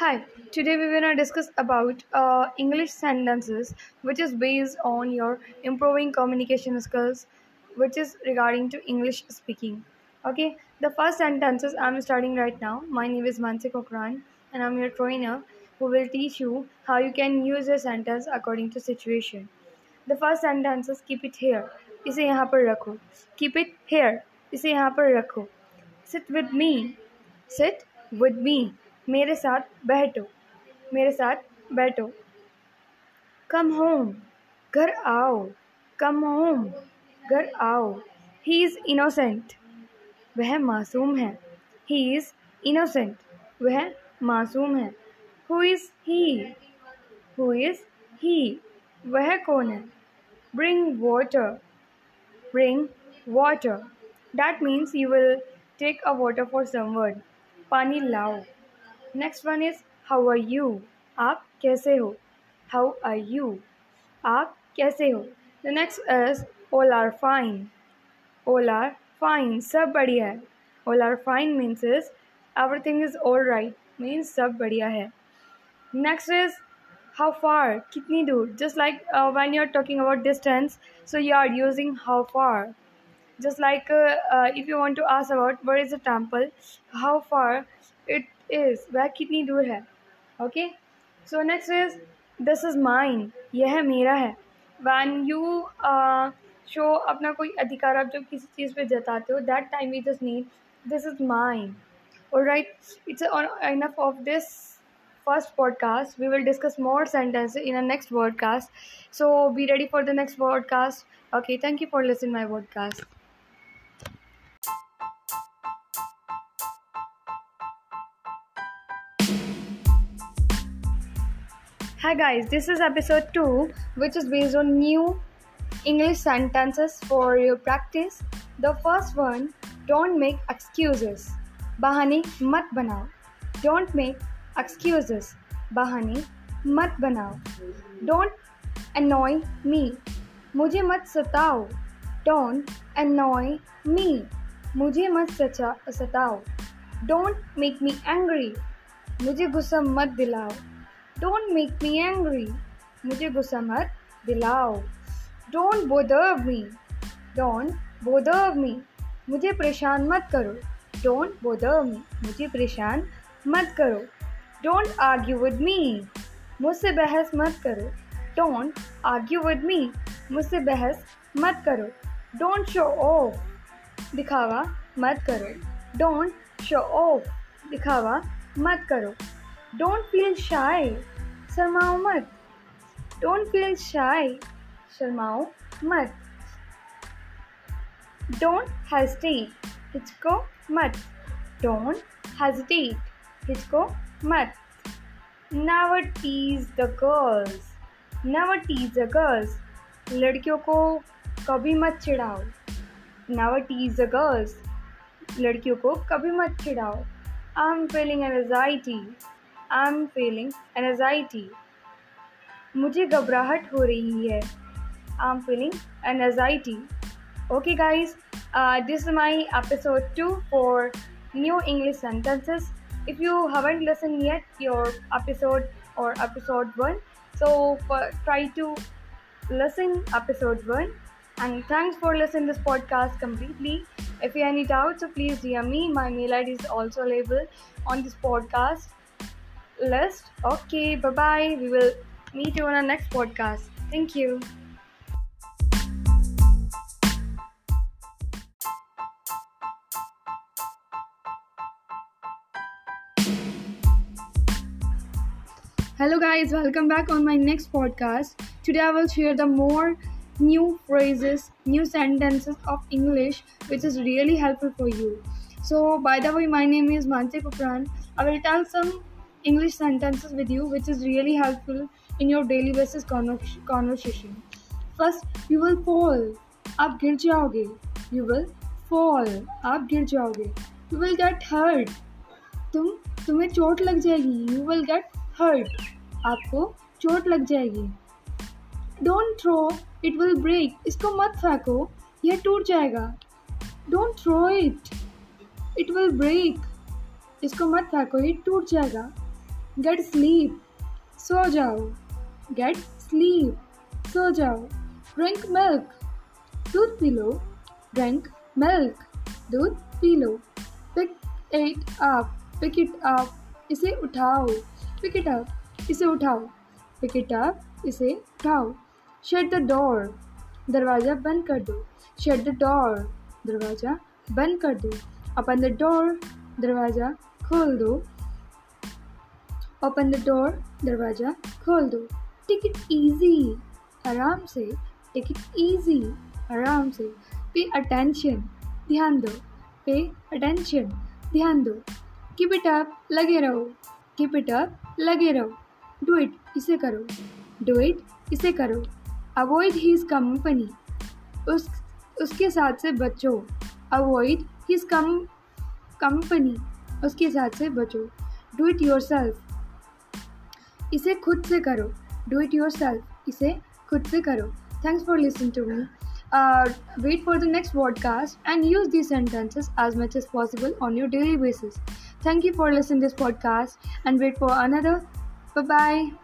Hi, today we will discuss about uh, English sentences which is based on your improving communication skills which is regarding to English speaking. Okay, the first sentences I'm starting right now. My name is Mansi Kokran and I'm your trainer who will teach you how you can use a sentence according to situation. The first sentence is keep it here. इसे यहाँ पर रखो. Keep it here. इसे यहाँ पर रखो. Sit with me. Sit with me. मेरे साथ बैठो, मेरे साथ बैठो। कम होम घर आओ कम होम घर आओ। ही इज़ इनोसेंट वह मासूम है। ही इज़ इनोसेंट वह मासूम है। Who is he who is he वह कौन है? Bring water bring water that means you will take a water for someone पानी लाओ। next one is how are you आप कैसे हो हाउ आर यू आप कैसे हो the next is all are fine all are fine सब बढ़िया है all are fine means is everything is all right means सब बढ़िया है नेक्स्ट इज़ हाउ फार कितनी दूर just like when you are talking about distance so you are using how far just like uh, uh, if you want to ask about where is the temple how far it is वह कितनी दूर है? Okay so next is this is mine यह मेरा है. When you show अपना कोई अधिकार, आप जब किसी चीज़ पर जताते हो that time we thus need this is mine और right it's enough of this first podcast we will discuss more sentence in a next wordcast so be ready for the next wordcast okay thank you for listen my vodcast Hi guys, this is episode 2 which is based on new English sentences for your practice. The first one, don't make excuses. Bahane mat banao. Don't make excuses. Bahane mat banao. Don't annoy me. मुझे मत सताओ. Don't annoy me. मुझे मत सचा सताओ. Don't make me angry. मुझे गुस्सा मत दिलाओ. Don't make me angry मुझे गुस्सा मत दिलाओ। डोंट बोदर्व मी डोंट बोदर्व मी मुझे परेशान मत करो। डोंट बोदर्व मी मुझे परेशान मत करो। डोंट आर्ग्यू विद मी मुझसे बहस मत करो। डोंट आर्ग्यू विद मी मुझसे बहस मत करो। डोंट शो ऑफ़ दिखावा मत करो। डोंट शो ऑफ़ दिखावा मत करो। डोंट फील शाय शर्माओ मत डोंट फील शाय शर्माओ मत डोंट हेजिटेट हिचको मत डोंट हेजिटेट हिचको मत never tease the girls never tease the girls लड़कियों को कभी मत चिढ़ाओ। नेवर टीज द गर्ल्स लड़कियों को कभी मत चिढ़ाओ। I am feeling anxiety I am feeling anxiety मुझे घबराहट हो रही है I am feeling anxiety okay guys this my episode two for new English sentences. If you haven't listened yet your episode or episode 1, so for, try to listen episode 1 and thanks for listening this podcast completely. If you have any doubts, so please DM me. My mail ID is also available on this podcast list. Okay, bye bye. We will meet you on our next podcast. Thank you. Hello, guys, welcome back on my next podcast. Today, I will share the more new phrases, new sentences of English, which is really helpful for you. So, by the way, my name is Mansi Kupran. I will tell some English sentences with you, which is really helpful in your daily basis conversation. First, you will fall. आप गिर जाओगे. You will fall. आप गिर जाओगे. You will get hurt. तुम तुम्हें चोट लग जाएगी. You will get hurt. आपको चोट लग जाएगी. Don't throw. It will break. इसको मत फेंको. यह टूट जाएगा. Don't throw it. It will break. इसको मत फेंको. ये टूट जाएगा. गेट स्लीप सो जाओ। गेट स्लीप सो जाओ। ड्रिंक मिल्क दूध पी लो। ड्रिंक मिल्क दूध पी लो। Pick it up pick it up इसे उठाओ। पिक इट अप इसे उठाओ। पिक इट अप इसे उठाओ। शट द डोर दरवाज़ा बंद कर दो। शट द डोर दरवाज़ा बंद कर दो। अपन द डोर दरवाज़ा खोल दो। ओपन द डोर दरवाज़ा खोल दो। टेक इट इजी आराम से। टेक इट इजी आराम से। पे अटेंशन ध्यान दो। पे अटेंशन ध्यान दो। कीप इट अप लगे रहो। कीप इट अप लगे रहो। डू इट इसे करो। डू इट इसे करो। अवॉइड हीज कंपनी उस, उसके साथ से बचो। अवॉइड हीज कम कंपनी उसके साथ से बचो। डू इट योर सेल्फ इसे खुद से करो डू इट योर सेल्फ इसे खुद से करो thanks for listening to me uh, for the next podcast and use these sentences as much as possible on your daily basis thank you for listening this podcast and wait for another bye bye